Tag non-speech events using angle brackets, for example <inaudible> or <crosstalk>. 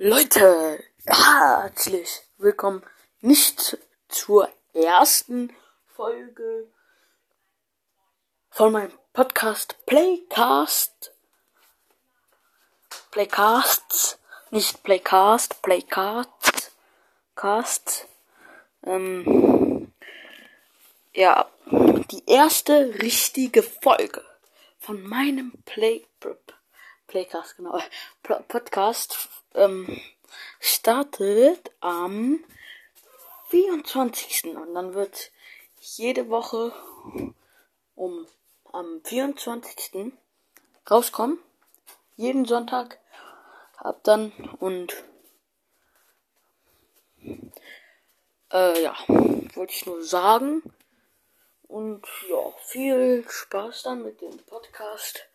Leute, herzlich willkommen nicht zur ersten Folge von meinem Podcast Playcast. Playcasts, nicht Playcast, Playcast, Cast. Ähm, ja, die erste richtige Folge von meinem Play Playcast, genau, <laughs> Podcast ähm, startet am 24. Und dann wird jede Woche um am 24. rauskommen. Jeden Sonntag ab dann und äh, ja, wollte ich nur sagen. Und ja, viel Spaß dann mit dem Podcast.